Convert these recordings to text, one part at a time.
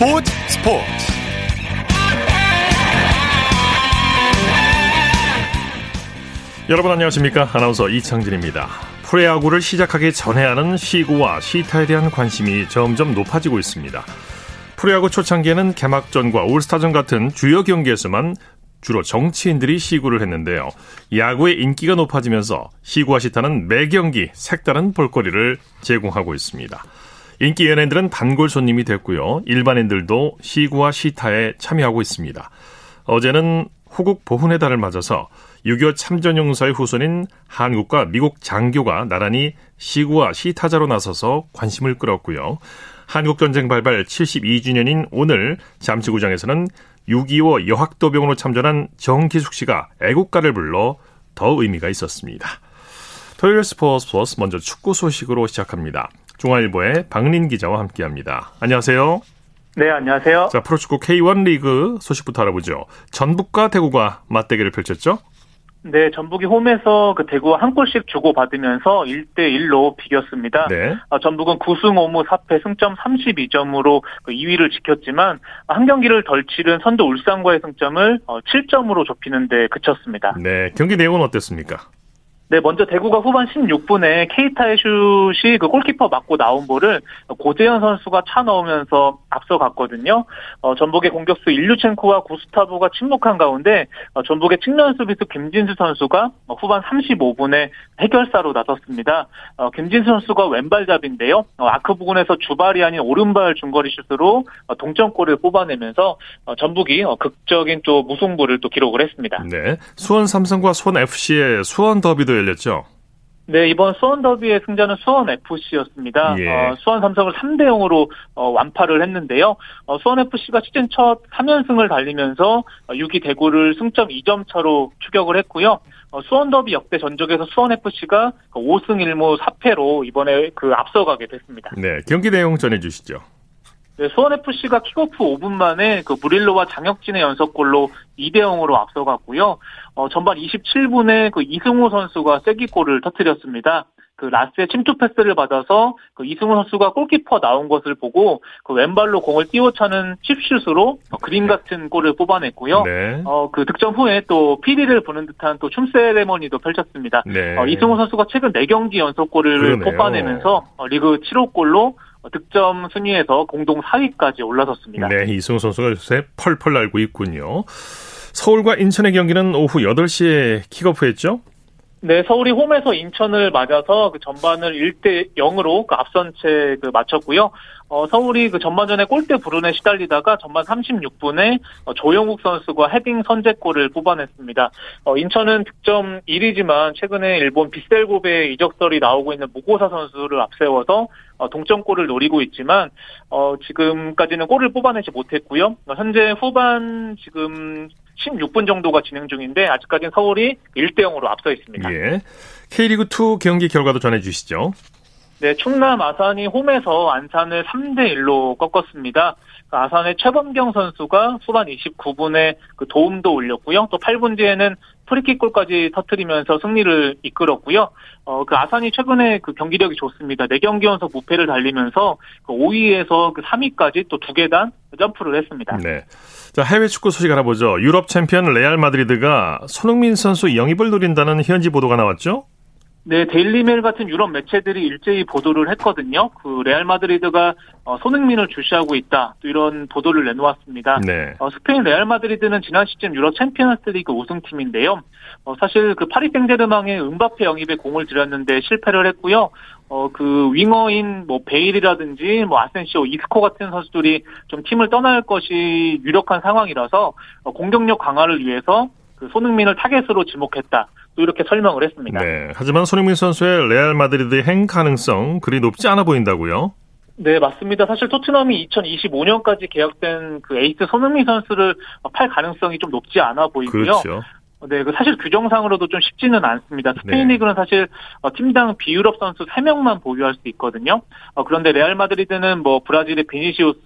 스포츠 스포츠 여러분 안녕하십니까 아나운서 이창진입니다 프레야구를 시작하기 전에 하는 시구와 시타에 대한 관심이 점점 높아지고 있습니다 프로야구 초창기에는 개막전과 올스타전 같은 주요 경기에서만 주로 정치인들이 시구를 했는데요. 야구의 인기가 높아지면서 시구와 시타는 매 경기 색다른 볼거리를 제공하고 있습니다. 인기 연예인들은 단골 손님이 됐고요. 일반인들도 시구와 시타에 참여하고 있습니다. 어제는 호국 보훈의 달을 맞아서 6.25 참전용사의 후손인 한국과 미국 장교가 나란히 시구와 시타자로 나서서 관심을 끌었고요. 한국전쟁 발발 72주년인 오늘 잠시구장에서는 6.25 여학도병으로 참전한 정기숙 씨가 애국가를 불러 더 의미가 있었습니다. 토요일 스포츠 플러스 먼저 축구 소식으로 시작합니다. 중앙일보의 박린 기자와 함께합니다. 안녕하세요. 네, 안녕하세요. 자, 프로축구 K1 리그 소식부터 알아보죠. 전북과 대구가 맞대결을 펼쳤죠? 네, 전북이 홈에서 그 대구와 한 골씩 주고 받으면서 1대 1로 비겼습니다. 네. 어, 전북은 9승 5무 4패 승점 32점으로 그 2위를 지켰지만 한 경기를 덜 치른 선두 울산과의 승점을 7점으로 어, 좁히는 데 그쳤습니다. 네, 경기 내용은 어땠습니까? 네, 먼저 대구가 후반 16분에 케이타의 슛이 그 골키퍼 맞고 나온 볼을 고재현 선수가 차 넣으면서 앞서갔거든요. 어, 전북의 공격수 일류첸코와 구스타브가 침묵한 가운데 어, 전북의 측면 수비수 김진수 선수가 후반 35분에 해결사로 나섰습니다. 어, 김진수 선수가 왼발잡인데요. 어, 아크 부근에서 주발이 아닌 오른발 중거리 슛으로 어, 동점골을 뽑아내면서 어, 전북이 극적인 또 무승부를 또 기록을 했습니다. 네, 수원 삼성과 수원 FC의 수원 더비도 열렸죠. 네, 이번 수원 더비의 승자는 수원 FC였습니다. 예. 어, 수원 삼성을 3대 0으로 어, 완파를 했는데요. 어, 수원 FC가 시즌 첫 3연승을 달리면서 6위 어, 대구를 승점 2점 차로 추격을 했고요. 어, 수원 더비 역대 전적에서 수원 FC가 5승 1무 4패로 이번에 그 앞서가게 됐습니다. 네, 경기 내용 전해 주시죠. 네, 수원FC가 킥오프 5분 만에 그 무릴로와 장혁진의 연속골로 2대 0으로 앞서갔고요. 어, 전반 27분에 그 이승우 선수가 쐐기골을 터뜨렸습니다. 그 라스의 침투 패스를 받아서 그 이승우 선수가 골키퍼 나온 것을 보고 그 왼발로 공을 띄워차는 칩슛으로 어, 그림 같은 골을 뽑아냈고요. 네. 어, 그 득점 후에 또 피리를 부는 듯한 또 춤 세레머니도 펼쳤습니다. 네. 어, 이승우 선수가 최근 4경기 연속 골을 그러네요. 뽑아내면서 어, 리그 7호 골로 득점 순위에서 공동 4위까지 올라섰습니다. 네, 이승우 선수가 요새 펄펄 날고 있군요. 서울과 인천의 경기는 오후 8시에 킥오프했죠? 네, 서울이 홈에서 인천을 맞아서 그 전반을 1대 0으로 그 앞선 채 그 마쳤고요. 어, 서울이 그 전반전에 골대 불운에 시달리다가 전반 36분에 어, 조영욱 선수가 헤딩 선제골을 뽑아냈습니다. 어, 인천은 득점 1위지만 최근에 일본 비셀고베 이적설이 나오고 있는 무고사 선수를 앞세워서 어, 동점골을 노리고 있지만 어, 지금까지는 골을 뽑아내지 못했고요. 현재 후반 지금 16분 정도가 진행 중인데 아직까지는 서울이 1대 0으로 앞서 있습니다. 예. K리그 2 경기 결과도 전해 주시죠. 네, 충남 아산이 홈에서 안산을 3대 1로 꺾었습니다. 그 아산의 최범경 선수가 후반 29분에 그 도움도 올렸고요. 또 8분 뒤에는 프리킥골까지 터트리면서 승리를 이끌었고요. 어, 그 아산이 최근에 그 경기력이 좋습니다. 4경기 연속 무패를 달리면서 그 5위에서 그 3위까지 또 두 계단 점프를 했습니다. 네. 자, 해외 축구 소식 알아보죠. 유럽 챔피언 레알 마드리드가 손흥민 선수 영입을 노린다는 현지 보도가 나왔죠? 네, 데일리메일 같은 유럽 매체들이 일제히 보도를 했거든요. 그 레알 마드리드가 어, 손흥민을 주시하고 있다. 또 이런 보도를 내놓았습니다. 네. 어, 스페인 레알 마드리드는 지난 시즌 유럽 챔피언스리그 우승팀인데요. 어, 사실 그 파리 생제르맹의 음바페 영입에 공을 들였는데 실패를 했고요. 어, 그 윙어인 뭐 베일이라든지 뭐 아센시오, 이스코 같은 선수들이 좀 팀을 떠날 것이 유력한 상황이라서 어, 공격력 강화를 위해서 그 손흥민을 타겟으로 지목했다. 또 이렇게 설명을 했습니다. 네. 하지만 손흥민 선수의 레알 마드리드의 행 가능성 그리 높지 않아 보인다고요? 네, 맞습니다. 사실 토트넘이 2025년까지 계약된 그 에이스 손흥민 선수를 팔 가능성이 좀 높지 않아 보이고요. 그렇죠. 네, 그 사실 규정상으로도 좀 쉽지는 않습니다. 스페인 네. 리그는 사실 어, 팀당 비유럽 선수 3명만 보유할 수 있거든요. 어, 그런데 레알 마드리드는 뭐 브라질의 비니시우스,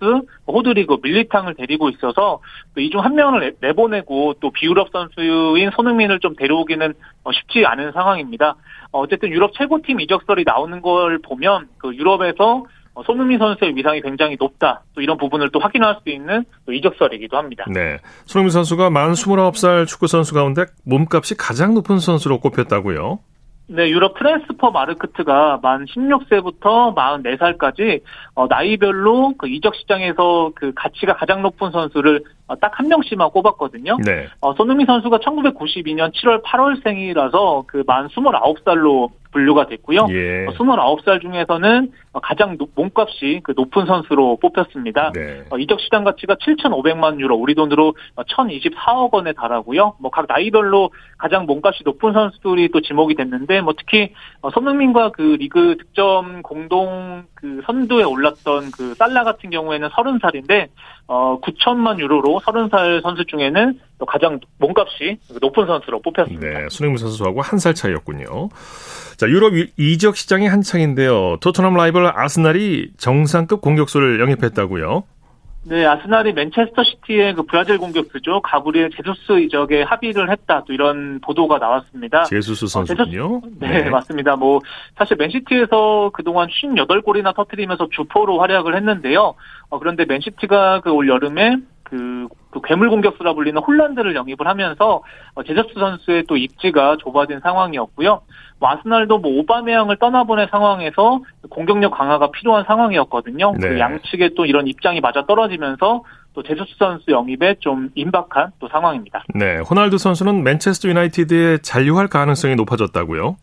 호드리고, 밀리탕을 데리고 있어서 이 중 한 명을 내보내고 또 비유럽 선수인 손흥민을 좀 데려오기는 어, 쉽지 않은 상황입니다. 어쨌든 유럽 최고팀 이적설이 나오는 걸 보면 그 유럽에서 어, 손흥민 선수의 위상이 굉장히 높다. 또 이런 부분을 또 확인할 수 있는 또 이적설이기도 합니다. 네. 손흥민 선수가 만 29살 축구 선수 가운데 몸값이 가장 높은 선수로 꼽혔다고요? 네, 유럽 트랜스퍼 마르크트가 만 16세부터 44살까지 어, 나이별로 그 이적 시장에서 그 가치가 가장 높은 선수를 어, 딱 한 명씩만 꼽았거든요. 네. 어, 손흥민 선수가 1992년 7월 8일생이라서 그 만 29살로 분류가 됐고요. 예. 29살 중에서는 가장 몸값이 그 높은 선수로 뽑혔습니다. 네. 어, 이적 시장 가치가 7,500만 유로, 우리 돈으로 1,024억 원에 달하고요. 뭐 각 나이별로 가장 몸값이 높은 선수들이 또 지목이 됐는데, 뭐 특히 어, 손흥민과 그 리그 득점 공동 그 선두에 올랐던 그 살라 같은 경우에는 30살인데, 어 9천만 유로로 30살 선수 중에는 또 가장 몸값이 높은 선수로 뽑혔습니다. 네, 손흥민 선수하고 한 살 차이였군요. 자, 유럽 이적 시장이 한창인데요. 토트넘 라이벌 아스날이 정상급 공격수를 영입했다고요? 네, 아스날이 맨체스터 시티의 그 브라질 공격수죠. 가브리엘 제수스 이적에 합의를 했다. 또 이런 보도가 나왔습니다. 제수스 선수군요. 어, 네, 네, 맞습니다. 뭐 사실 맨시티에서 그동안 58골이나 터트리면서 주포로 활약을 했는데요. 어, 그런데 맨시티가 그 올 여름에 그, 그 괴물 공격수라 불리는 홀란드를 영입을 하면서 어, 제저스 선수의 또 입지가 좁아진 상황이었고요. 뭐 아스날도 뭐 오바메양을 떠나보낸 상황에서 공격력 강화가 필요한 상황이었거든요. 네. 그 양측의 또 이런 입장이 맞아 떨어지면서 또 제저스 선수 영입에 좀 임박한 또 상황입니다. 네, 호날두 선수는 맨체스터 유나이티드에 잔류할 가능성이 높아졌다고요?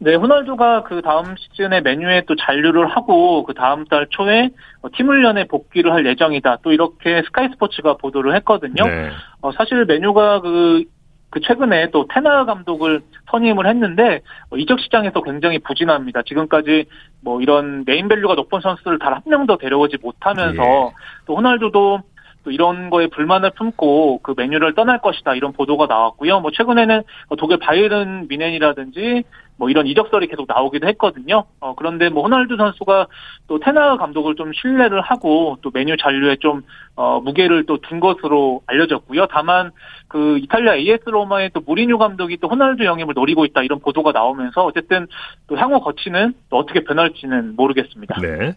네, 호날두가 그 다음 시즌에 맨유에 또 잔류를 하고 그 다음 달 초에 어, 팀 훈련에 복귀를 할 예정이다. 또 이렇게 스카이 스포츠가 보도를 했거든요. 네. 어, 사실 맨유가 그, 그 최근에 또 텐 하흐 감독을 선임을 했는데 어, 이적 시장에서 굉장히 부진합니다. 지금까지 뭐 이런 네임밸류가 높은 선수를 단 한 명도 데려오지 못하면서 예. 또 호날두도 또 이런 거에 불만을 품고 그 맨유를 떠날 것이다 이런 보도가 나왔고요. 뭐 최근에는 독일 바이에른 미넨이라든지 뭐 이런 이적설이 계속 나오기도 했거든요. 어, 그런데 뭐 호날두 선수가 또 테나 감독을 좀 신뢰를 하고 또 메뉴 잔류에 좀 어, 무게를 또 둔 것으로 알려졌고요. 다만 그 이탈리아 AS 로마의 또 무리뉴 감독이 또 호날두 영입을 노리고 있다 이런 보도가 나오면서 어쨌든 또 향후 거치는 또 어떻게 변할지는 모르겠습니다. 네.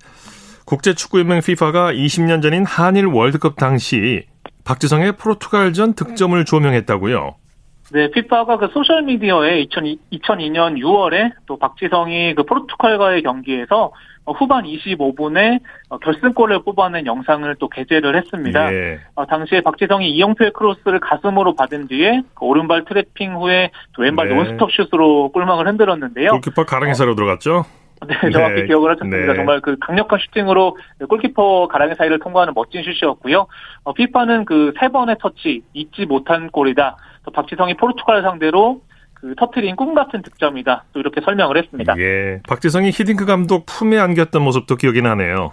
국제축구연맹 FIFA가 20년 전인 한일 월드컵 당시 박지성의 포르투갈전 득점을 조명했다고요? 네, 피파가 그 소셜 미디어에 2002, 2002년 6월에 또 박지성이 그 포르투갈과의 경기에서 후반 25분에 결승골을 뽑아낸 영상을 또 게재를 했습니다. 예. 어, 당시에 박지성이 이영표의 크로스를 가슴으로 받은 뒤에 그 오른발 트래핑 후에 또 왼발 네. 논스톱 슛으로 골망을 흔들었는데요. 골키퍼 가랑이 사이로 들어갔죠? 네, 정확히 네. 기억을 하셨습니다. 네. 정말 그 강력한 슈팅으로 골키퍼 가랑이 사이를 통과하는 멋진 슛이었고요. 어, 피파는 그 세 번의 터치 잊지 못한 골이다. 또 박지성이 포르투갈 상대로 그 터트린 꿈 같은 득점이다. 또 이렇게 설명을 했습니다. 예. 박지성이 히딩크 감독 품에 안겼던 모습도 기억이 나네요.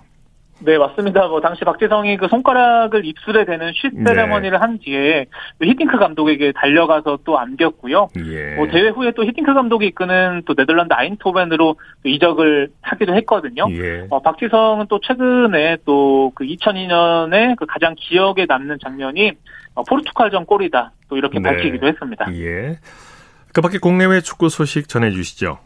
네, 맞습니다. 뭐 당시 박지성이 그 손가락을 입술에 대는 쉿 네. 세레머니를 한 뒤에 또 히딩크 감독에게 달려가서 또 안겼고요. 예. 뭐 대회 후에 또 히딩크 감독이 이끄는 또 네덜란드 아인토벤으로 또 이적을 하기도 했거든요. 예. 어, 박지성은 또 최근에 또 그 2002년에 그 가장 기억에 남는 장면이 어, 포르투갈전 골이다. 또 이렇게 네. 밝히기도 했습니다. 예. 그 밖에 국내외 축구 소식 전해 주시죠.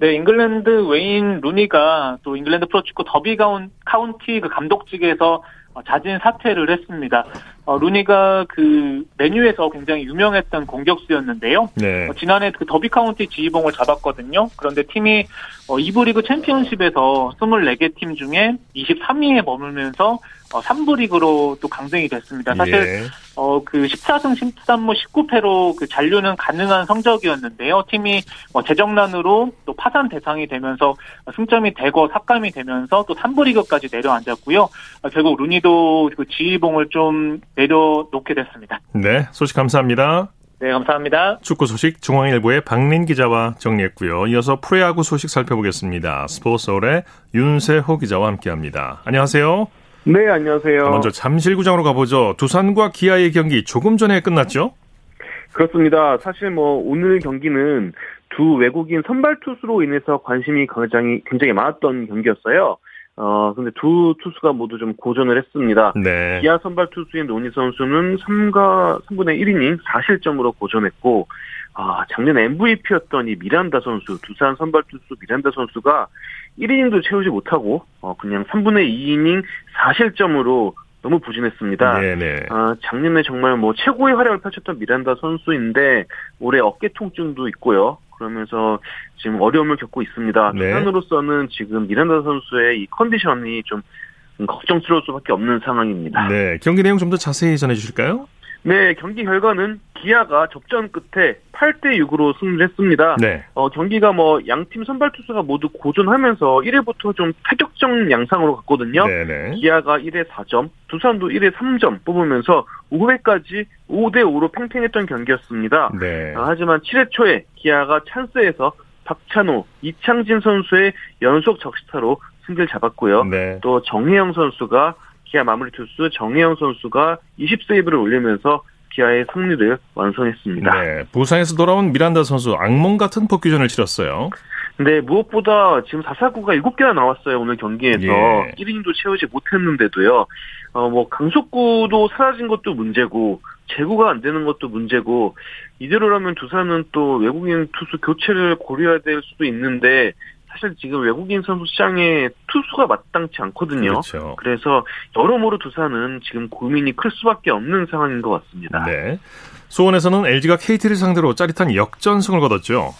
네, 잉글랜드 웨인 루니가 또 잉글랜드 프로축구 더비 가운, 카운티 그 감독직에서 어, 자진 사퇴를 했습니다. 어, 루니가 그 맨유에서 굉장히 유명했던 공격수였는데요. 네. 어, 지난해 그 더비 카운티 지휘봉을 잡았거든요. 그런데 팀이 어, 2부 리그 챔피언십에서 24개 팀 중에 23위에 머물면서 어, 3부 리그로 또 강등이 됐습니다. 사실 예. 어, 그 14승 13무 19패로 그 잔류는 가능한 성적이었는데요. 팀이 어, 재정난으로 또 파산 대상이 되면서 승점이 대거 삭감이 되면서 또 3부 리그까지 내려앉았고요. 어, 결국 루니도 그 지휘봉을 좀 내려놓게 됐습니다. 네. 소식 감사합니다. 네, 감사합니다. 축구 소식 중앙일보의 박린 기자와 정리했고요. 이어서 프로야구 소식 살펴보겠습니다. 스포츠서울의 윤세호 기자와 함께합니다. 안녕하세요. 네, 안녕하세요. 먼저 잠실구장으로 가보죠. 두산과 기아의 경기 조금 전에 끝났죠? 그렇습니다. 사실 뭐 오늘 경기는 두 외국인 선발 투수로 인해서 관심이 굉장히 굉장히 많았던 경기였어요. 어 근데 두 투수가 모두 좀 고전을 했습니다. 네. 기아 선발 투수인 노니 선수는 3과 3분의 1이닝 4실점으로 고전했고 아, 작년 MVP였던 이 미란다 선수, 두산 선발 투수 미란다 선수가 1이닝도 채우지 못하고 어, 그냥 3분의 2이닝 4실점으로 너무 부진했습니다. 네네. 아, 작년에 정말 뭐 최고의 활약을 펼쳤던 미란다 선수인데 올해 어깨 통증도 있고요. 그러면서 지금 어려움을 겪고 있습니다. 네. 두산으로서는 지금 미란다 선수의 이 컨디션이 좀 걱정스러울 수밖에 없는 상황입니다. 네, 경기 내용 좀 더 자세히 전해 주실까요? 네, 경기 결과는 기아가 접전 끝에 8대 6으로 승리를 했습니다. 네. 어, 경기가 뭐 양팀 선발 투수가 모두 고전하면서 1회부터 좀 타격적 양상으로 갔거든요. 네네. 기아가 1회 4점, 두산도 1회 3점 뽑으면서 5회까지 5대 5로 팽팽했던 경기였습니다. 네. 어, 하지만 7회 초에 기아가 찬스에서 박찬호, 이창진 선수의 연속 적시타로 승기를 잡았고요. 네. 또 정혜영 선수가 기아 마무리 투수 정혜영 선수가 20세이브를 올리면서 기아의 승리를 완성했습니다. 네, 부상에서 돌아온 미란다 선수 악몽 같은 복귀전을 치렀어요. 근데 무엇보다 지금 4사구가 7개나 나왔어요. 오늘 경기에서 예. 1인도 채우지 못했는데도요. 어, 뭐 강속구도 사라진 것도 문제고 재구가 안 되는 것도 문제고 이대로라면 두산은 또 외국인 투수 교체를 고려해야 될 수도 있는데 사실 지금 외국인 선수 시장에 투수가 마땅치 않거든요. 그렇죠. 그래서 여러모로 두산은 지금 고민이 클 수밖에 없는 상황인 것 같습니다. 네. 수원에서는 LG가 KT를 상대로 짜릿한 역전승을 거뒀죠.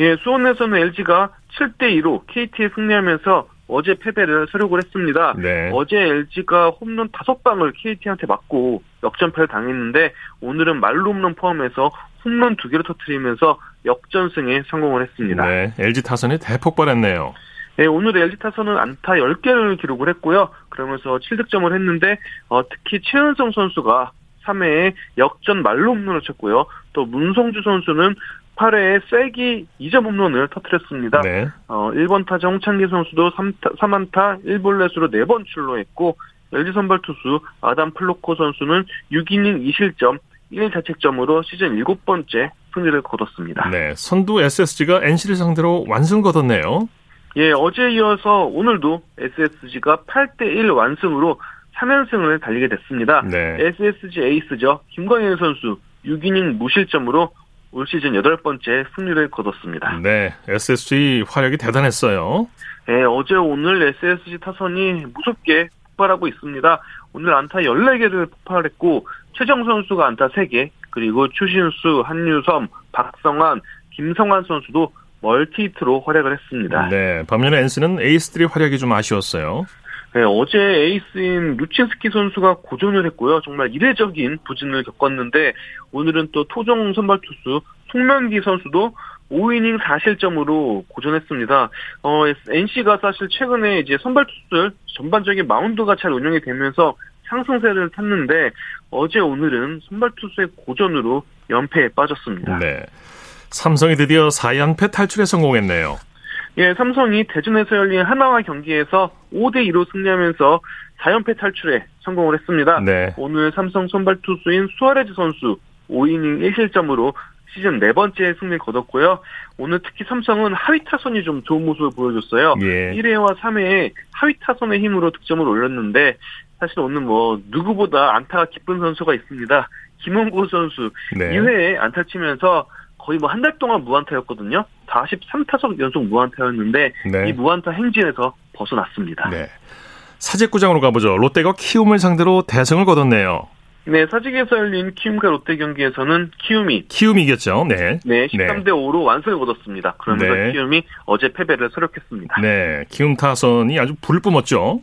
예, 수원에서는 LG가 7대 2로 KT에 승리하면서 어제 패배를 서력을 했습니다. 네. 어제 LG가 홈런 5방을 KT한테 맞고 역전패를 당했는데 오늘은 말로 홈런 포함해서 홈런 2개를 터트리면서 역전승에 성공을 했습니다. 네, LG 타선이 대폭발했네요. 네, 오늘 LG 타선은 안타 10개를 기록을 했고요. 그러면서 7득점을 했는데 어, 특히 최은성 선수가 3회에 역전 말로 홈런을 쳤고요. 또 문성주 선수는 8회에 세기 2점 홈런을 터뜨렸습니다. 네. 어, 1번 타자 홍창기 선수도 3타, 3안타 1볼넷으로 4번 출루했고 LG 선발 투수 아담 플로코 선수는 6이닝 2실점 1자책점으로 시즌 7번째 승리를 거뒀습니다. 네, 선두 SSG가 NC를 상대로 완승을 거뒀네요. 예, 어제 이어서 오늘도 SSG가 8대1 완승으로 3연승을 달리게 됐습니다. 네. SSG 에이스죠. 김광현 선수 6이닝 무실점으로 올 시즌 여덟 번째 승리를 거뒀습니다. 네, SSG 활약이 대단했어요. 네, 어제 오늘 SSG 타선이 무섭게 폭발하고 있습니다. 오늘 안타 14개를 폭발했고 최정 선수가 안타 3개, 그리고 추신수, 한유섬, 박성한, 김성현 선수도 멀티히트로 활약을 했습니다. 네, 반면에 NC는 에이스들의 활약이 좀 아쉬웠어요. 네, 어제 에이스인 루친스키 선수가 고전을 했고요. 정말 이례적인 부진을 겪었는데 오늘은 또 토종 선발 투수 송명기 선수도 5이닝 4실점으로 고전했습니다. 어, NC가 사실 최근에 이제 선발 투수들 전반적인 마운드가 잘 운영이 되면서 상승세를 탔는데 어제 오늘은 선발 투수의 고전으로 연패에 빠졌습니다. 네. 삼성이 드디어 4연패 탈출에 성공했네요. 예, 삼성이 대전에서 열린 하나와 경기에서 5대 2로 승리하면서 4연패 탈출에 성공을 했습니다. 네. 오늘 삼성 선발 투수인 수아레즈 선수 5이닝 1실점으로 시즌 네 번째 승리를 거뒀고요. 오늘 특히 삼성은 하위 타선이 좀 좋은 모습을 보여줬어요. 예. 1회와 3회에 하위 타선의 힘으로 득점을 올렸는데 사실 오늘 뭐 누구보다 안타가 기쁜 선수가 있습니다. 김원구 선수 네. 2회에 안타 치면서 거의 뭐 한 달 동안 무안타였거든요. 43타석 연속 무안타였는데 네. 이 무안타 행진에서 벗어났습니다. 네. 사직구장으로 가보죠. 롯데가 키움을 상대로 대승을 거뒀네요. 네, 사직에서 열린 키움과 롯데 경기에서는 키움이 키움이 이겼죠. 네. 네, 13대 5로 완승을 거뒀습니다. 그러면서 네. 키움이 어제 패배를 서력했습니다. 네, 키움 타선이 아주 불을 뿜었죠.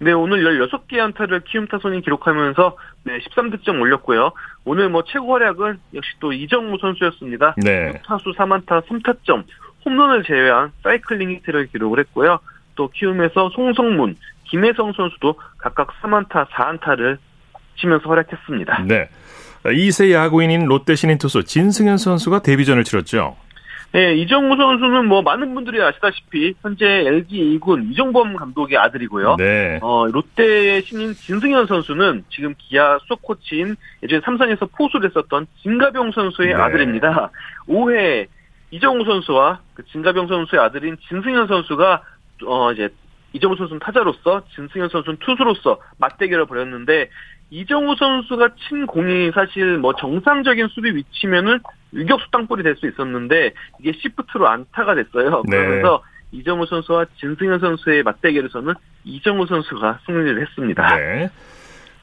네, 오늘 16개 안타를 키움 타선이 기록하면서 네, 13득점 올렸고요. 오늘 뭐 최고 활약은 역시 또 이정우 선수였습니다. 네. 타수 3안타 3타점, 홈런을 제외한 사이클링 히트를 기록을 했고요. 또 키움에서 송성문, 김혜성 선수도 각각 3안타 4안타를 치면서 활약했습니다. 네. 2세 야구인인 롯데 신인 투수 진승현 선수가 데뷔전을 치렀죠. 네, 이정우 선수는 뭐 많은 분들이 아시다시피 현재 LG 2군 이종범 감독의 아들이고요. 네. 어, 롯데 신인 진승현 선수는 지금 기아 수석 코치인 예전에 삼성에서 포수를 했었던 진가병 선수의 네. 아들입니다. 5회 이정우 선수와 그 진가병 선수의 아들인 진승현 선수가 어 이제 이정우 선수는 타자로서 진승현 선수는 투수로서 맞대결을 벌였는데 이정우 선수가 친 공이 사실 뭐 정상적인 수비 위치면은 유격수 땅볼이 될 수 있었는데 이게 시프트로 안타가 됐어요. 네. 그러면서 이정우 선수와 진승현 선수의 맞대결에서는 이정우 선수가 승리를 했습니다. 네.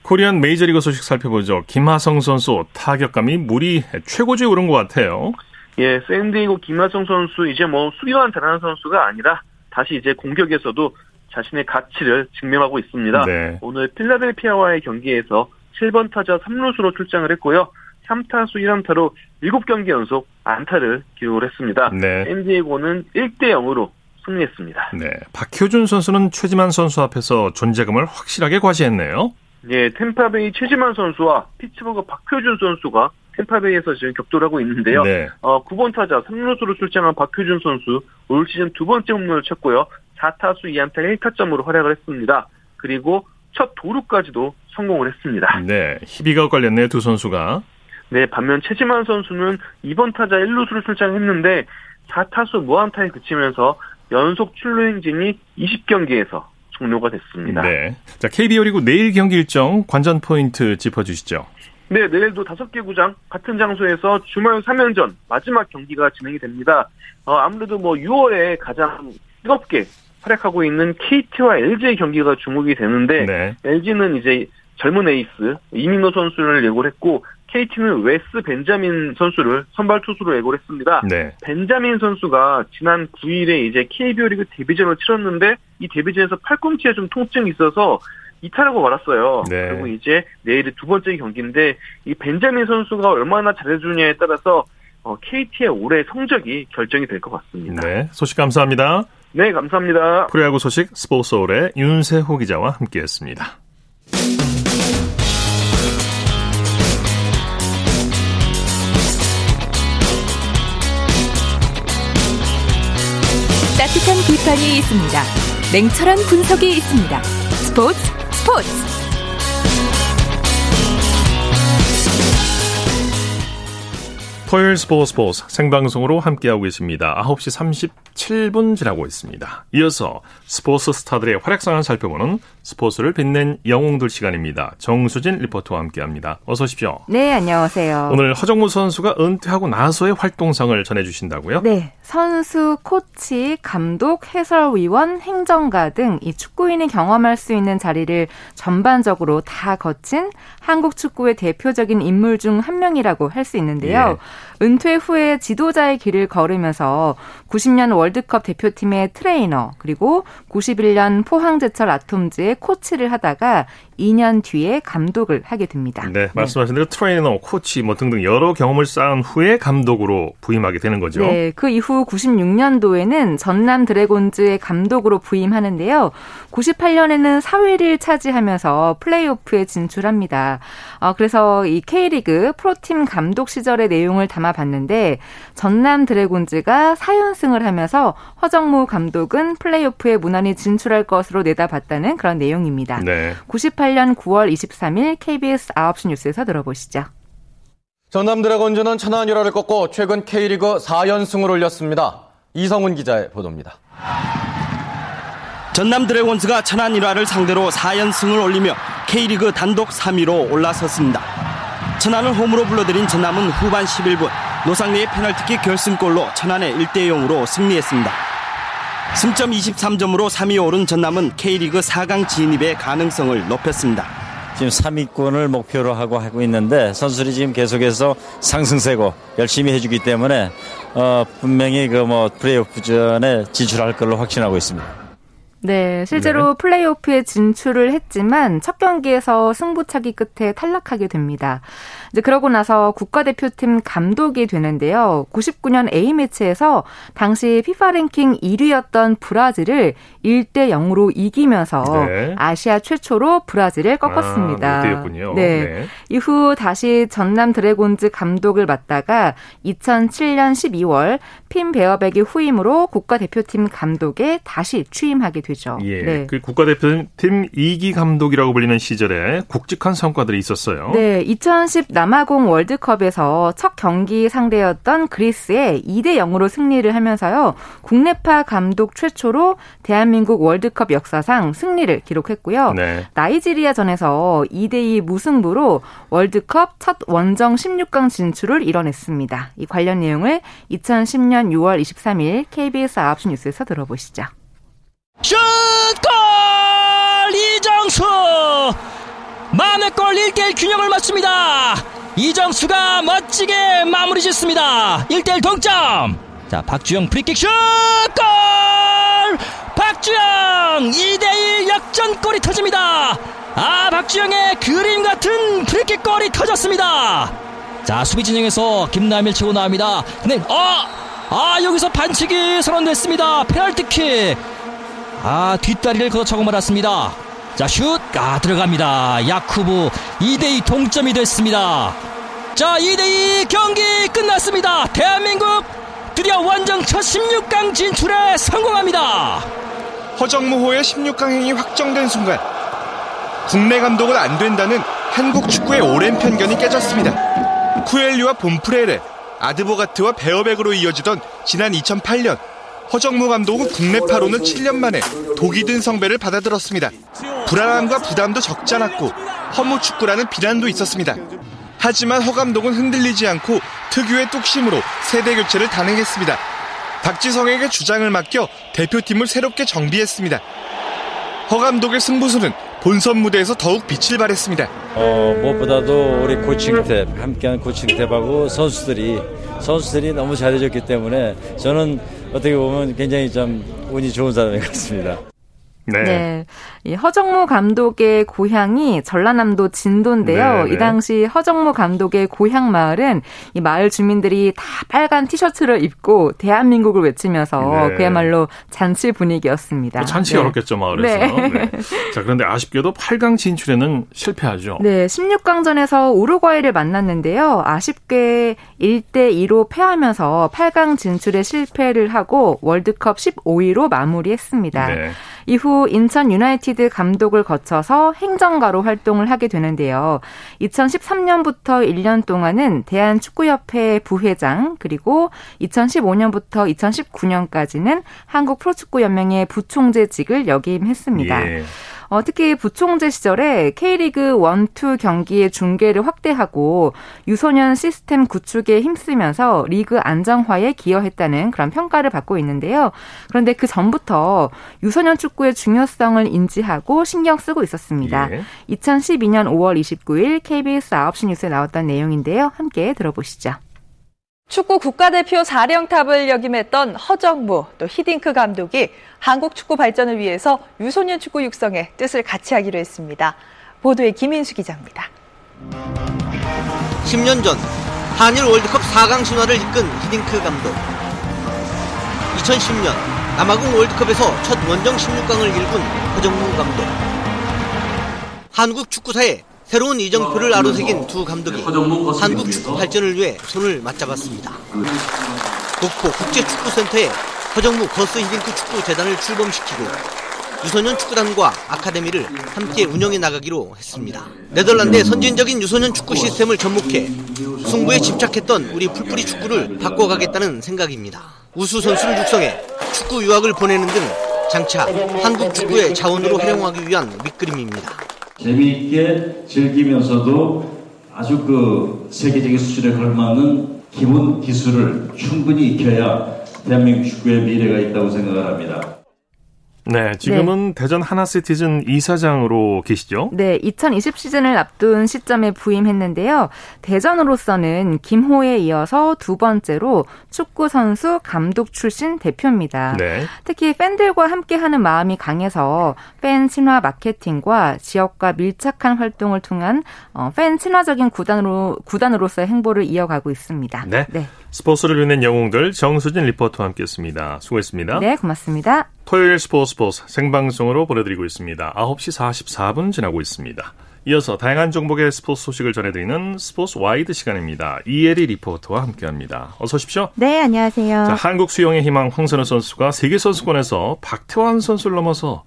코리안 메이저리그 소식 살펴보죠. 김하성 선수 타격감이 물이 최고조에 오른 것 같아요. 예, 샌디에고 김하성 선수 이제 뭐 수비만 잘하는 선수가 아니라 다시 이제 공격에서도 자신의 가치를 증명하고 있습니다. 네. 오늘 필라델피아와의 경기에서 7번 타자 3루수로 출장을 했고요. 3타수 1안타로 7경기 연속 안타를 기록을 했습니다. 네. 샌디에고는 1대 0으로 승리했습니다. 네. 박효준 선수는 최지만 선수 앞에서 존재감을 확실하게 과시했네요. 예, 템파베이 최지만 선수와 피츠버그 박효준 선수가 템파베이에서 지금 격돌을 하고 있는데요. 네. 어, 9번 타자 3루수로 출장한 박효준 선수 올 시즌 두 번째 홈런을 쳤고요. 4타수 2안타 1타점으로 활약을 했습니다. 그리고 첫 도루까지도 성공을 했습니다. 네, 희비가 엇갈렸네요, 두 선수가. 네, 반면 최지만 선수는 2번 타자 1루수를 출장했는데 4타수 무안타에 그치면서 연속 출루 행진이 20경기에서 종료가 됐습니다. 네. 자, KBO 리그 내일 경기 일정 관전 포인트 짚어주시죠. 네, 내일도 다섯 개 구장 같은 장소에서 주말 3연전 마지막 경기가 진행이 됩니다. 어, 아무래도 뭐 6월에 가장 뜨겁게 활약하고 있는 KT와 LG의 경기가 주목이 되는데 네. LG는 이제 젊은 에이스 이민호 선수를 예고를 했고 KT는 웨스 벤자민 선수를 선발 투수로 예고를 했습니다. 네. 벤자민 선수가 지난 9일에 이제 KBO 리그 데뷔전을 치렀는데 이 데뷔전에서 팔꿈치에 좀 통증이 있어서 이탈하고 말았어요. 네. 그리고 이제 내일이 두 번째 경기인데 이 벤자민 선수가 얼마나 잘해주냐에 따라서 어, KT의 올해 성적이 결정이 될 것 같습니다. 네, 소식 감사합니다. 네, 감사합니다. 프로야구 소식 스포츠홀의 윤세호 기자와 함께했습니다. 따뜻한 비판이 있습니다. 냉철한 분석이 있습니다. 스포츠 스포츠 토요일 스포츠 스포츠 생방송으로 함께하고 계십니다. 9시 37분 지나고 있습니다. 이어서 스포츠 스타들의 활약상을 살펴보는 스포츠를 빛낸 영웅들 시간입니다. 정수진 리포터와 함께합니다. 어서 오십시오. 네, 안녕하세요. 오늘 허정무 선수가 은퇴하고 나서의 활동상을 전해주신다고요? 네, 선수, 코치, 감독, 해설위원, 행정가 등 이 축구인이 경험할 수 있는 자리를 전반적으로 다 거친 한국 축구의 대표적인 인물 중 한 명이라고 할 수 있는데요. 예. 은퇴 후에 지도자의 길을 걸으면서 90년 월드컵 대표팀의 트레이너 그리고 91년 포항제철 아톰즈의 코치를 하다가 2년 뒤에 감독을 하게 됩니다. 네, 말씀하신 대로 트레이너, 코치 뭐 등등 여러 경험을 쌓은 후에 감독으로 부임하게 되는 거죠. 네, 그 이후 96년도에는 전남 드래곤즈의 감독으로 부임하는데요. 98년에는 4위를 차지하면서 플레이오프에 진출합니다. 어, 그래서 이 K리그 프로팀 감독 시절의 내용을 담아봤는데 전남 드래곤즈가 4연승을 하면서 허정무 감독은 플레이오프에 무난히 진출할 것으로 내다봤다는 그런 내용입니다. 네. 2018년 9월 23일 KBS 9시 뉴스에서 들어보시죠. 전남 드래곤즈는 천안 유라를 꺾고 최근 K리그 4연승을 올렸습니다. 이성훈 기자의 보도입니다. 전남 드래곤즈가 천안 일화를 상대로 4연승을 올리며 K리그 단독 3위로 올라섰습니다. 천안을 홈으로 불러들인 전남은 후반 11분 노상래의 페널티킥 결승골로 천안의 1대 0으로 승리했습니다. 승점 23점으로 3위 오른 전남은 K리그 4강 진입의 가능성을 높였습니다. 지금 3위권을 목표로 하고 하고 있는데 선수들이 지금 계속해서 상승세고 열심히 해주기 때문에 어, 분명히 그 뭐 플레이오프전에 진출할 걸로 확신하고 있습니다. 네, 실제로 네. 플레이오프에 진출을 했지만 첫 경기에서 승부차기 끝에 탈락하게 됩니다. 이제 그러고 나서 국가대표팀 감독이 되는데요. 99년 A매치에서 당시 피파 랭킹 1위였던 브라질을 1대 0으로 이기면서 네. 아시아 최초로 브라질을 꺾었습니다. 아, 네. 네. 이후 다시 전남 드래곤즈 감독을 맡다가 2007년 12월 핀 베어백의 후임으로 국가대표팀 감독에 다시 취임하게 되죠. 되죠. 예. 네. 그 국가대표팀 2기 감독이라고 불리는 시절에 굵직한 성과들이 있었어요. 네, 2010 남아공 월드컵에서 첫 경기 상대였던 그리스에 2대 0으로 승리를 하면서요. 국내파 감독 최초로 대한민국 월드컵 역사상 승리를 기록했고요. 네. 나이지리아전에서 2대 2 무승부로 월드컵 첫 원정 16강 진출을 이뤄냈습니다. 이 관련 내용을 2010년 6월 23일 KBS 9시 뉴스에서 들어보시죠. 슛! 골! 이정수! 만회 골 1대1 균형을 맞춥니다. 이정수가 멋지게 마무리 짓습니다. 1대1 동점. 자, 박주영 프리킥 슛! 골! 박주영 2대1 역전골이 터집니다. 아, 박주영의 그림 같은 프리킥 골이 터졌습니다. 자, 수비 진영에서 김남일 치고 나옵니다. 근데 어! 아, 여기서 반칙이 선언됐습니다. 페널티킥. 아, 뒷다리를 걷어차고 말았습니다. 자, 슛! 아, 들어갑니다. 야쿠브 2대2 동점이 됐습니다. 자, 2대2 경기 끝났습니다. 대한민국 드디어 원정 첫 16강 진출에 성공합니다. 허정무호의 16강행이 확정된 순간 국내 감독은 안 된다는 한국 축구의 오랜 편견이 깨졌습니다. 쿠엘리와 본프레레, 아드보가트와 베어백으로 이어지던 지난 2008년 허정무 감독은 국내파로는 7년 만에 독이 든 성배를 받아들었습니다. 불안함과 부담도 적지 않았고 허무 축구라는 비난도 있었습니다. 하지만 허 감독은 흔들리지 않고 특유의 뚝심으로 세대 교체를 단행했습니다. 박지성에게 주장을 맡겨 대표팀을 새롭게 정비했습니다. 허 감독의 승부수는 본선 무대에서 더욱 빛을 발했습니다. 어, 무엇보다도 우리 코칭탭, 함께한 코칭탭하고 선수들이, 선수들이 너무 잘해줬기 때문에 저는 어떻게 보면 굉장히 좀 운이 좋은 사람인 것 같습니다. 네. 네. 이 허정무 감독의 고향이 전라남도 진도인데요. 네, 네. 이 당시 허정무 감독의 고향 마을은 이 마을 주민들이 다 빨간 티셔츠를 입고 대한민국을 외치면서 네. 그야말로 잔치 분위기였습니다. 뭐 잔치 네. 열었겠죠, 마을에서. 네. 네. 자, 그런데 아쉽게도 8강 진출에는 실패하죠. 네, 16강전에서 우루과이를 만났는데요. 아쉽게 1대 2로 패하면서 8강 진출에 실패를 하고 월드컵 15위로 마무리했습니다. 네. 이후 인천 유나이티드 감독을 거쳐서 행정가로 활동을 하게 되는데요. 2013년부터 1년 동안은 대한축구협회 부회장 그리고 2015년부터 2019년까지는 한국 프로축구연맹의 부총재직을 역임했습니다. 예. 어, 특히 부총재 시절에 K리그 1, 2 경기의 중계를 확대하고 유소년 시스템 구축에 힘쓰면서 리그 안정화에 기여했다는 그런 평가를 받고 있는데요. 그런데 그 전부터 유소년 축구의 중요성을 인지하고 신경 쓰고 있었습니다. 예. 2012년 5월 29일 KBS 9시 뉴스에 나왔던 내용인데요. 함께 들어보시죠. 축구 국가대표 사령탑을 역임했던 허정무 또 히딩크 감독이 한국 축구 발전을 위해서 유소년 축구 육성에 뜻을 같이 하기로 했습니다. 보도에 김인수 기자입니다. 10년 전 한일 월드컵 4강 신화를 이끈 히딩크 감독. 2010년 남아공 월드컵에서 첫 원정 16강을 일군 허정무 감독. 한국 축구사에 새로운 이정표를 아로새긴 두 감독이 한국 축구 발전을 위해 손을 맞잡았습니다. 목포 국제축구센터에 허정무 거스 히딩크 축구재단을 출범시키고 유소년 축구단과 아카데미를 함께 운영해 나가기로 했습니다. 네덜란드의 선진적인 유소년 축구 시스템을 접목해 승부에 집착했던 우리 풀뿌리 축구를 바꿔가겠다는 생각입니다. 우수 선수를 육성해 축구 유학을 보내는 등 장차 한국 축구의 자원으로 활용하기 위한 밑그림입니다. 재미있게 즐기면서도 아주 그 세계적인 수준에 걸맞는 기본 기술을 충분히 익혀야 대한민국 축구의 미래가 있다고 생각을 합니다. 네, 지금은 대전 하나시티즌 이사장으로 계시죠? 네, 2020 시즌을 앞둔 시점에 부임했는데요. 대전으로서는 김호에 이어서 두 번째로 축구 선수 감독 출신 대표입니다. 네. 특히 팬들과 함께하는 마음이 강해서 팬 친화 마케팅과 지역과 밀착한 활동을 통한 어, 팬 친화적인 구단으로 구단으로서의 행보를 이어가고 있습니다. 네. 스포츠를 빛낸 영웅들 정수진 리포터와 함께했습니다. 수고했습니다. 네, 고맙습니다. 토요일 스포츠 스포츠 생방송으로 보내드리고 있습니다. 9시 44분 지나고 있습니다. 이어서 다양한 종목의 스포츠 소식을 전해드리는 스포츠 와이드 시간입니다. 이혜리 리포터와 함께합니다. 어서 오십시오. 네, 안녕하세요. 자, 한국 수영의 희망 황선우 선수가 세계 선수권에서 박태환 선수를 넘어서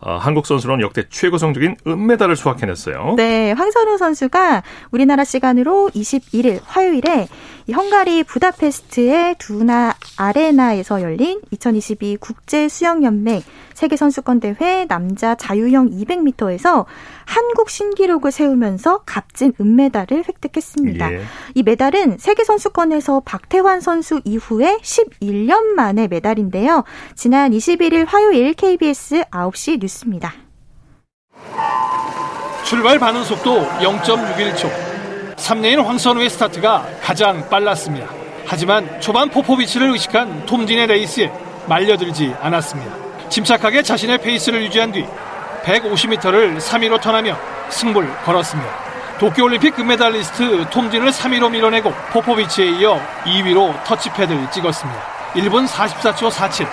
어, 한국 선수로는 역대 최고 성적인 은메달을 수확해냈어요. 네, 황선우 선수가 우리나라 시간으로 21일 화요일에 헝가리 부다페스트의 두나 아레나에서 열린 2022 국제 수영 연맹 세계 선수권 대회 남자 자유형 200m에서 한국 신기록을 세우면서 값진 은메달을 획득했습니다. 예. 이 메달은 세계 선수권에서 박태환 선수 이후에 11년 만의 메달인데요. 지난 21일 화요일 KBS 9시 뉴스입니다. 출발 반응 속도 0.61초. 3레인 황선우의 스타트가 가장 빨랐습니다. 하지만 초반 포포비치를 의식한 톰 딘의 레이스에 말려들지 않았습니다. 침착하게 자신의 페이스를 유지한 뒤 150m를 3위로 턴하며 승부를 걸었습니다. 도쿄올림픽 금메달리스트 톰진을 3위로 밀어내고 포포비치에 이어 2위로 터치패드를 찍었습니다. 1분 44초 47.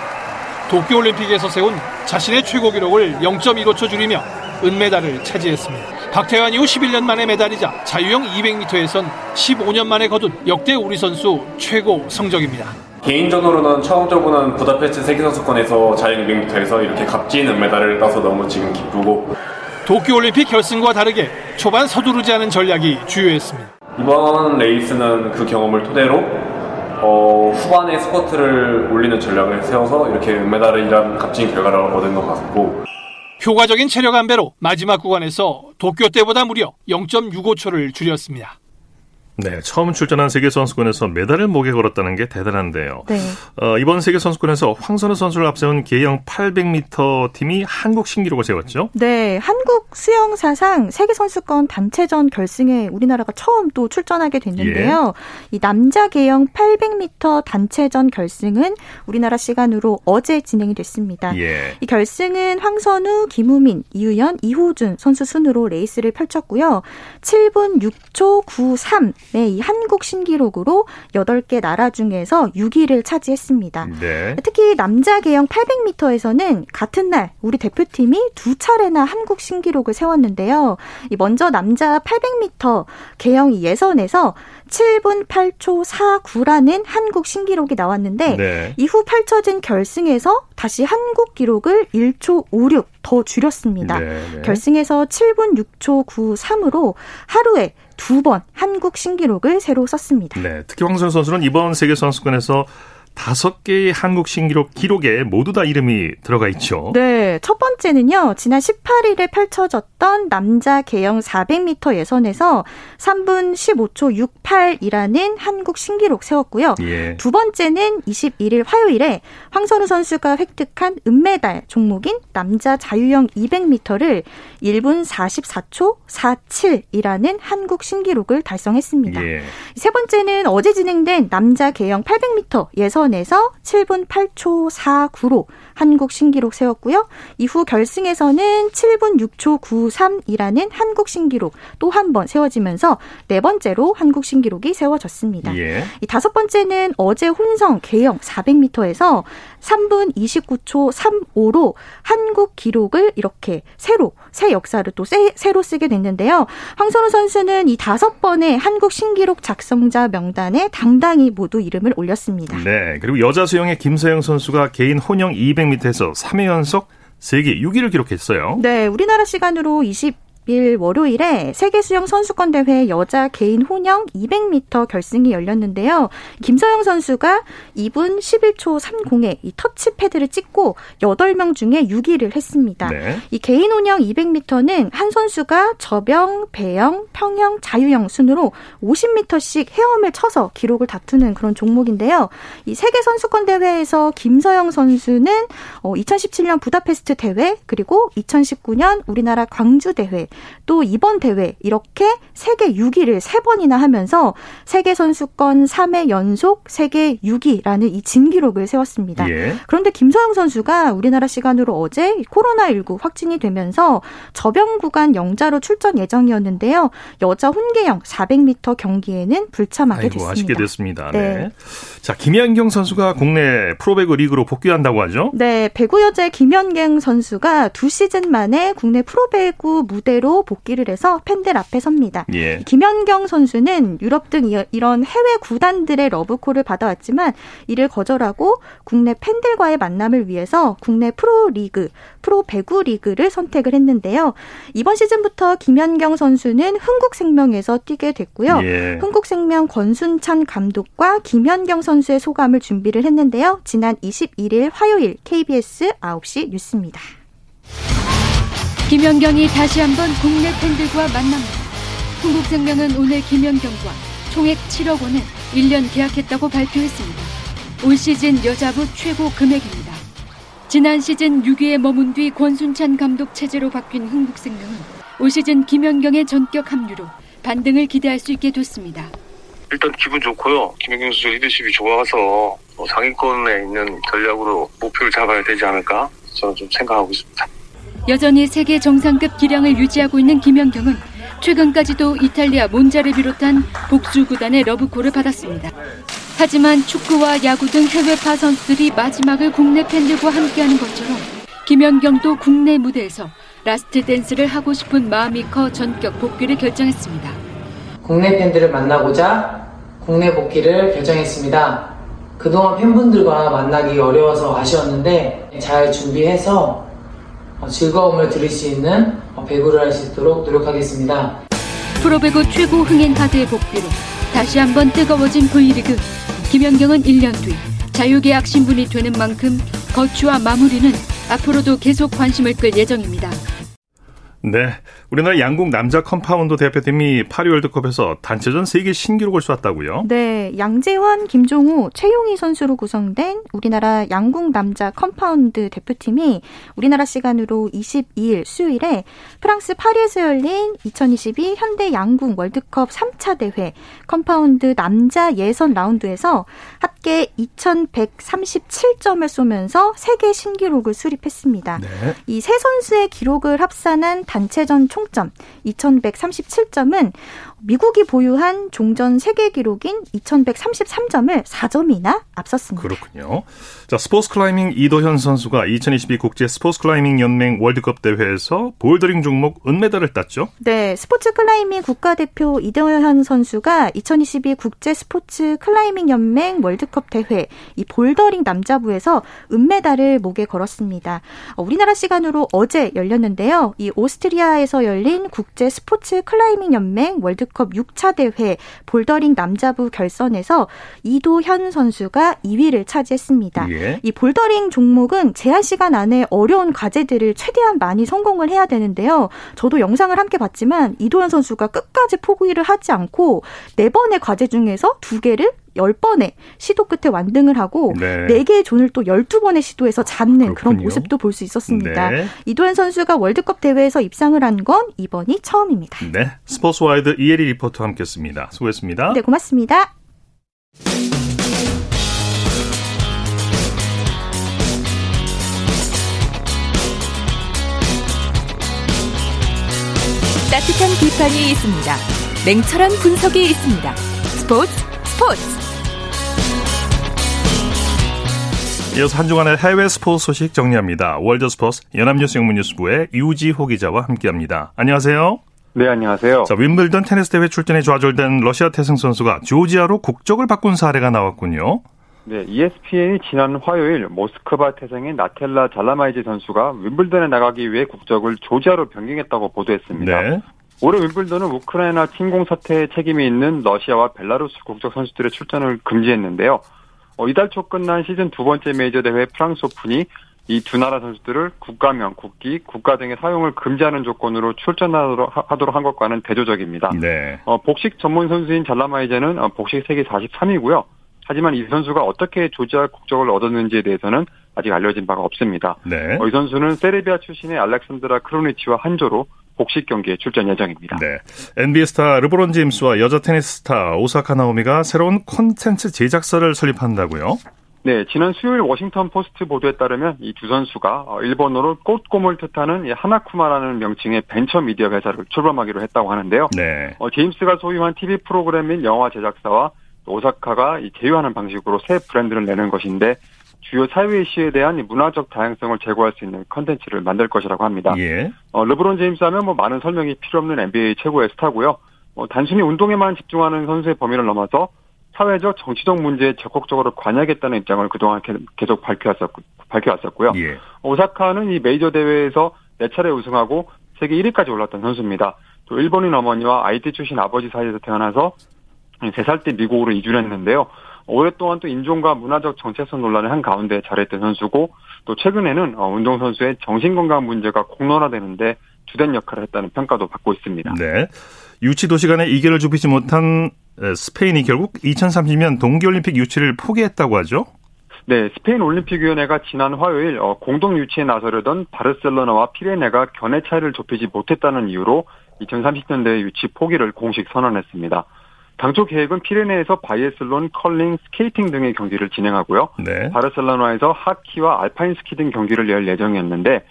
도쿄올림픽에서 세운 자신의 최고 기록을 0.15초 줄이며 은메달을 차지했습니다. 박태환 이후 11년 만의 메달이자 자유형 200m에선 15년 만에 거둔 역대 우리 선수 최고 성적입니다. 개인적으로는 처음 들어보는 부다페스트 세계선수권에서 자유형 200m에서 이렇게 값진 은메달을 따서 너무 지금 기쁘고 도쿄올림픽 결승과 다르게 초반 서두르지 않은 전략이 주요했습니다. 이번 레이스는 그 경험을 토대로 어, 후반에 스쿼트를 올리는 전략을 세워서 이렇게 은메달이란 값진 결과를 얻은 것 같고 효과적인 체력 안배로 마지막 구간에서 도쿄 때보다 무려 0.65초를 줄였습니다. 네, 처음 출전한 세계 선수권에서 메달을 목에 걸었다는 게 대단한데요. 네. 어, 이번 세계 선수권에서 황선우 선수를 앞세운 계영 800m 팀이 한국 신기록을 세웠죠. 네, 한국 수영 사상 세계 선수권 단체전 결승에 우리나라가 처음 또 출전하게 됐는데요. 예. 이 남자 계영 800m 단체전 결승은 우리나라 시간으로 어제 진행이 됐습니다. 예. 이 결승은 황선우, 김우민, 이유연, 이호준 선수 순으로 레이스를 펼쳤고요. 7분 6초 93 네, 이 한국 신기록으로 8개 나라 중에서 6위를 차지했습니다. 네. 특히 남자 계영 800m에서는 같은 날 우리 대표팀이 두 차례나 한국 신기록을 세웠는데요. 먼저 남자 800m 계영 예선에서 7분 8초 49라는 한국 신기록이 나왔는데 네. 이후 펼쳐진 결승에서 다시 한국 기록을 1초 56 더 줄였습니다. 네, 네. 결승에서 7분 6초 93으로 하루에 두 번 한국 신기록을 새로 썼습니다. 네, 특히 황선 선수는 이번 세계 선수권에서 다섯 개의 한국 신기록 기록에 모두 다 이름이 들어가 있죠. 네, 첫 번째는요. 지난 18일에 펼쳐졌던 남자 개영 400m 예선에서 3분 15초 68이라는 한국 신기록 세웠고요. 예. 두 번째는 21일 화요일에 황선우 선수가 획득한 은메달 종목인 남자 자유형 200m를 1분 44초 47이라는 한국 신기록을 달성했습니다. 예. 세 번째는 어제 진행된 남자 개영 800m 예선 에서 7분 8초 49로 한국 신기록 세웠고요. 이후 결승에서는 7분 6초 93이라는 한국 신기록 또 한 번 세워지면서 네 번째로 한국 신기록이 세워졌습니다. 예. 이 다섯 번째는 어제 혼성 개영 400m에서 3분 29초 35로 한국 기록을 이렇게 새로 새 역사를 또 새, 새로 쓰게 됐는데요. 황선우 선수는 이 다섯 번의 한국 신기록 작성자 명단에 당당히 모두 이름을 올렸습니다. 네, 그리고 여자 수영의 김서영 선수가 개인 혼영 200m에서 3회 연속 세계 6위를 기록했어요. 네, 우리나라 시간으로 20 일 월요일에 세계 수영 선수권 대회 여자 개인 혼영 200m 결승이 열렸는데요. 김서영 선수가 2분 11초 30에 이 터치 패드를 찍고 8명 중에 6위를 했습니다. 네. 이 개인 혼영 200m는 한 선수가 저병, 배영, 평영, 자유형 순으로 50m씩 헤엄을 쳐서 기록을 다투는 그런 종목인데요. 이 세계 선수권 대회에서 김서영 선수는 2017년 부다페스트 대회 그리고 2019년 우리나라 광주 대회 또 이번 대회 이렇게 세계 6위를 세 번이나 하면서 세계 선수권 3회 연속 세계 6위라는 이 진기록을 세웠습니다. 예. 그런데 김서영 선수가 우리나라 시간으로 어제 코로나19 확진이 되면서 접영 구간 영자로 출전 예정이었는데요. 여자 혼계영 400m 경기에는 불참하게 아이고, 됐습니다. 아쉽게 됐습니다. 네. 네. 자, 김연경 선수가 국내 프로배구 리그로 복귀한다고 하죠? 네, 배구 여제 김연경 선수가 두 시즌 만에 국내 프로배구 무대로 선수로 복귀를 해서 팬들 앞에 섭니다. 예. 김연경 선수는 유럽 등 이런 해외 구단들의 러브콜을 받아왔지만 이를 거절하고 국내 팬들과의 만남을 위해서 국내 프로리그, 프로 배구 리그를 선택을 했는데요. 이번 시즌부터 김연경 선수는 흥국생명에서 뛰게 됐고요. 예. 흥국생명 권순찬 감독과 김연경 선수의 소감을 준비를 했는데요. 지난 21일 화요일 KBS 9시 뉴스입니다. 김연경이 다시 한번 국내 팬들과 만납니다. 흥국생명은 오늘 김연경과 총액 7억 원을 1년 계약했다고 발표했습니다. 올 시즌 여자부 최고 금액입니다. 지난 시즌 6위에 머문 뒤 권순찬 감독 체제로 바뀐 흥국생명은 올 시즌 김연경의 전격 합류로 반등을 기대할 수 있게 됐습니다. 일단 기분 좋고요. 김연경 선수 리더십이 좋아서 상위권에 있는 전략으로 목표를 잡아야 되지 않을까 저는 좀 생각하고 있습니다. 여전히 세계 정상급 기량을 유지하고 있는 김연경은 최근까지도 이탈리아 몬자를 비롯한 복수 구단의 러브콜을 받았습니다. 하지만 축구와 야구 등 해외파 선수들이 마지막을 국내 팬들과 함께하는 것처럼 김연경도 국내 무대에서 last dance를 하고 싶은 마음이 커 전격 복귀를 결정했습니다. 국내 팬들을 만나고자 국내 복귀를 결정했습니다. 그동안 팬분들과 만나기 어려워서 아쉬웠는데 잘 준비해서 즐거움을 드릴 수 있는 배구를 할 수 있도록 노력하겠습니다. 프로배구 최고 흥행 카드의 복귀로 다시 한번 뜨거워진 V리그. 김연경은 1년 뒤 자유계약 신분이 되는 만큼 거취와 마무리는 앞으로도 계속 관심을 끌 예정입니다. 네. 우리나라 양궁 남자 compound 대표팀이 파리 월드컵에서 단체전 세계 신기록을 쐈다고요? 네. 양재원, 김종호, 최용희 선수로 구성된 우리나라 양궁 남자 compound 대표팀이 우리나라 시간으로 22일 수요일에 프랑스 파리에서 열린 2022 현대 양궁 월드컵 3차 대회 compound 남자 예선 라운드에서 합계 2137점을 쏘면서 세계 신기록을 수립했습니다. 네. 이 세 선수의 기록을 합산한 단체전 총점 2137점은 미국이 보유한 종전 세계 기록인 2133점을 4점이나 앞섰습니다. 그렇군요. 자, 스포츠 클라이밍 이도현 선수가 2022 국제 스포츠 클라이밍 연맹 월드컵 대회에서 bouldering 종목 은메달을 땄죠? 네, 스포츠 클라이밍 국가대표 이도현 선수가 2022 국제 스포츠 클라이밍 연맹 월드컵 대회 이 bouldering 남자부에서 은메달을 목에 걸었습니다. 우리나라 시간으로 어제 열렸는데요. 이 오스트리아에서 열린 국제 스포츠 클라이밍 연맹 월드컵 6차 대회 볼더링 남자부 결선에서 이도현 선수가 2위를 차지했습니다. 예. 이 볼더링 종목은 제한 시간 안에 어려운 과제들을 최대한 많이 성공을 해야 되는데요. 저도 영상을 함께 봤지만 이도현 선수가 끝까지 포기를 하지 않고 네 번의 과제 중에서 두 개를 10번의 시도 끝에 완등을 하고 네. 4개의 존을 또 12번의 시도에서 잡는 그런 그렇군요. 모습도 볼 수 있었습니다. 네. 이도현 선수가 월드컵 대회에서 입상을 한 건 이번이 처음입니다. 네. 스포츠와이드 이혜리 리포터와 함께 했습니다. 수고했습니다. 네, 고맙습니다. 따뜻한 비판이 있습니다. 냉철한 분석이 있습니다. 스포츠 스포츠. 이어서 한 주간의 해외 스포츠 소식 정리합니다. 월드 스포츠 연합뉴스 영문뉴스부의 유지호 기자와 함께합니다. 안녕하세요. 네, 안녕하세요. 자, 윔블던 테니스 대회 출전이 좌절된 러시아 태생 선수가 조지아로 국적을 바꾼 사례가 나왔군요. 네, ESPN이 지난 화요일 모스크바 태생인 나텔라 잘라마이제 선수가 윔블던에 나가기 위해 국적을 조지아로 변경했다고 보도했습니다. 네. 올해 윔블던은 우크라이나 침공 사태에 책임이 있는 러시아와 벨라루스 국적 선수들의 출전을 금지했는데요. 어, 이달 초 끝난 시즌 두 번째 메이저 대회 프랑스 오픈이 이 두 나라 선수들을 국가명, 국기, 국가 등의 사용을 금지하는 조건으로 출전하도록 한 것과는 대조적입니다. 네. 어, 복식 전문 선수인 잘라마이제는 어, 복식 세계 43위고요. 하지만 이 선수가 어떻게 조지아 국적을 얻었는지에 대해서는 아직 알려진 바가 없습니다. 네. 어, 이 선수는 세르비아 출신의 알렉산드라 크로니치와 한 조로 복식 경기에 출전 예정입니다. 네. NBA 스타 르브론 제임스와 여자 테니스 스타 오사카 나오미가 새로운 콘텐츠 제작사를 설립한다고요? 네, 지난 수요일 워싱턴 포스트 보도에 따르면 이 두 선수가 어, 일본어로 꽃곰을 뜻하는 이 하나쿠마라는 명칭의 벤처 미디어 회사를 출범하기로 했다고 하는데요. 네. 어, 제임스가 소유한 TV 프로그램 및 영화 제작사와 오사카가 이 제휴하는 방식으로 새 브랜드를 내는 것인데 주요 사회 이슈에 대한 문화적 다양성을 제고할 수 있는 컨텐츠를 만들 것이라고 합니다. 예. 어, 르브론 제임스 하면 뭐 많은 설명이 필요 없는 NBA 최고의 스타고요. 어, 단순히 운동에만 집중하는 선수의 범위를 넘어서 사회적 정치적 문제에 적극적으로 관여하겠다는 입장을 그동안 계속 밝혀왔었고, 밝혀왔었고요. 예. 오사카는 이 메이저 대회에서 4차례 우승하고 세계 1위까지 올랐던 선수입니다. 또 일본인 어머니와 IT 출신 아버지 사이에서 태어나서 3살 때 미국으로 이주를 했는데요. 오랫동안 또 인종과 문화적 정체성 논란을 한 가운데 잘했던 선수고 또 최근에는 어, 운동 선수의 정신 건강 문제가 공론화되는데 주된 역할을 했다는 평가도 받고 있습니다. 네. 유치 도시 간에 이견을 좁히지 못한 스페인이 결국 2030년 동계올림픽 유치를 포기했다고 하죠? 네, 스페인 올림픽위원회가 지난 화요일 어, 공동 유치에 나서려던 바르셀로나와 피레네가 견해 차이를 좁히지 못했다는 이유로 2030년대 유치 포기를 공식 선언했습니다. 당초 계획은 피레네에서 바이애슬론, 컬링, 스케이팅 등의 경기를 진행하고요. 네. 바르셀로나에서 하키와 알파인 스키 등 경기를 열 예정이었는데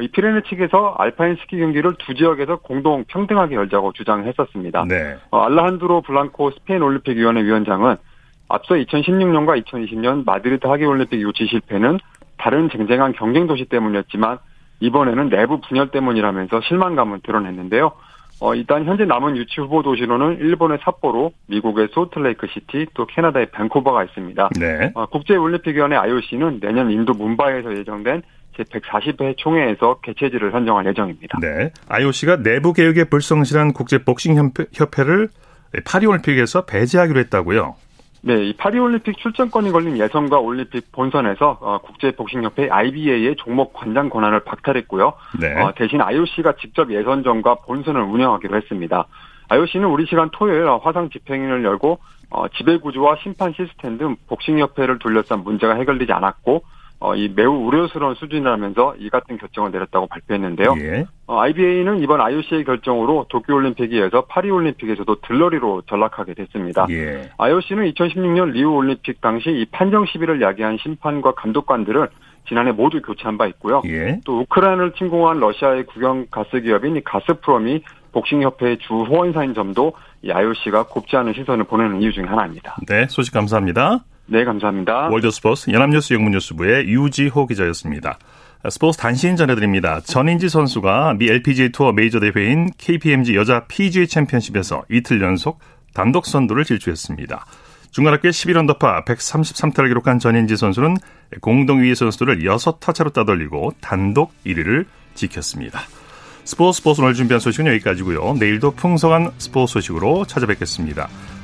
이 피레네 측에서 알파인 스키 경기를 두 지역에서 공동 평등하게 열자고 주장했었습니다. 네. 어, 알라한드로 블랑코 스페인 올림픽 위원회 위원장은 앞서 2016년과 2020년 마드리드 하계 올림픽 유치 실패는 다른 쟁쟁한 경쟁 도시 때문이었지만 이번에는 내부 분열 때문이라면서 실망감을 드러냈는데요. 어, 일단 현재 남은 유치 후보 도시로는 일본의 삿포로, 미국의 소트레이크 시티, 또 캐나다의 밴쿠버가 있습니다. 네. 어, 국제올림픽위원회 IOC는 내년 인도 문바이에서 예정된 제140회 총회에서 개최지를 선정할 예정입니다. 네. IOC가 내부 개혁에 불성실한 국제 복싱 협회를 파리올림픽에서 배제하기로 했다고요. 네, 이 파리올림픽 출전권이 걸린 예선과 올림픽 본선에서 어, 국제복싱협회 IBA의 종목 관장 권한을 박탈했고요. 네. 어, 대신 IOC가 직접 예선전과 본선을 운영하기로 했습니다. IOC는 우리 시간 토요일 화상 집행인을 열고 어, 지배구조와 심판 시스템 등 복싱협회를 둘러싼 문제가 해결되지 않았고 어, 이 매우 우려스러운 수준이라면서 이 같은 결정을 내렸다고 발표했는데요. 예. 어, IBA는 이번 IOC의 결정으로 도쿄올림픽에 이어서 파리올림픽에서도 들러리로 전락하게 됐습니다. 예. IOC는 2016년 리우올림픽 당시 이 판정 시비를 야기한 심판과 감독관들을 지난해 모두 교체한 바 있고요. 예. 또 우크라이나를 침공한 러시아의 국영 가스 기업인 이 가스프롬이 복싱협회의 주 후원사인 점도 이 IOC가 곱지 않은 시선을 보내는 이유 중에 하나입니다. 네, 소식 감사합니다. 네, 감사합니다. 월드스포츠 연합뉴스 영문뉴스부의 유지호 기자였습니다. 스포츠 단신 전해드립니다. 전인지 선수가 미 LPGA 투어 메이저 대회인 KPMG 여자 PGA 챔피언십에서 이틀 연속 단독 선두를 질주했습니다. 중간 합계 11언더파 133타를 기록한 전인지 선수는 공동 2위 선수들을 6타 차로 따돌리고 단독 1위를 지켰습니다. 스포츠 스포츠 오늘 준비한 소식은 여기까지고요. 내일도 풍성한 스포츠 소식으로 찾아뵙겠습니다.